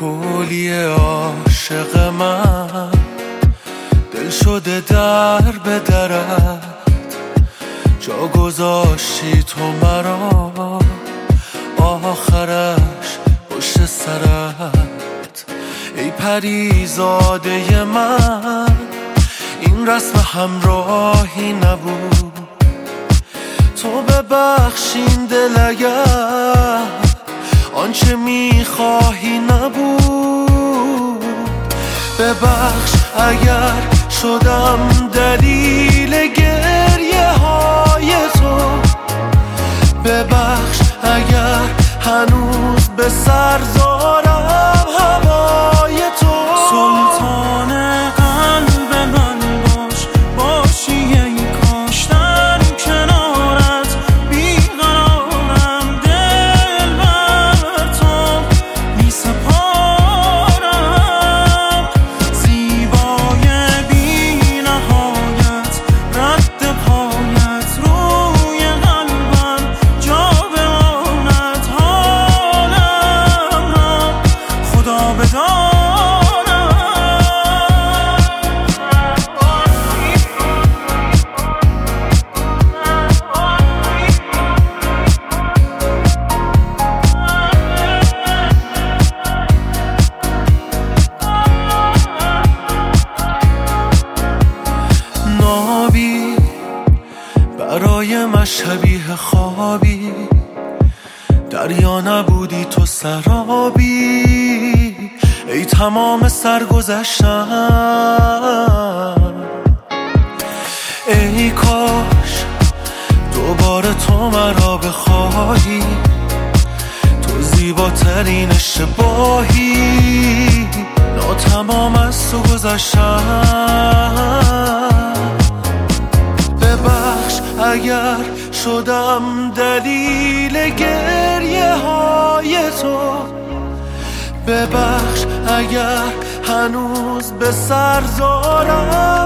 کولی عاشق من. دل شده در به درت. جا گذاشتی تو مرا. آخرش پشت سرت. ای پریزاده من. این رسم همراهی نبود. تو ببخشین دل اگر. آنچه می‌خواهی نبود. ببخش اگر شدم دلیل گریه های تو ببخش اگر هنوز به سر من شبیه خوابی. دریا نبودی تو سرابی. ای تمام سرگذشتم. ای کاش دوباره تو مرا بخواهی. تو زیباترین اشتباهی. ناتمام از تو گذشتم. اگر شدم دلیل گریه های تو ببخش اگر هنوز به سر زارم.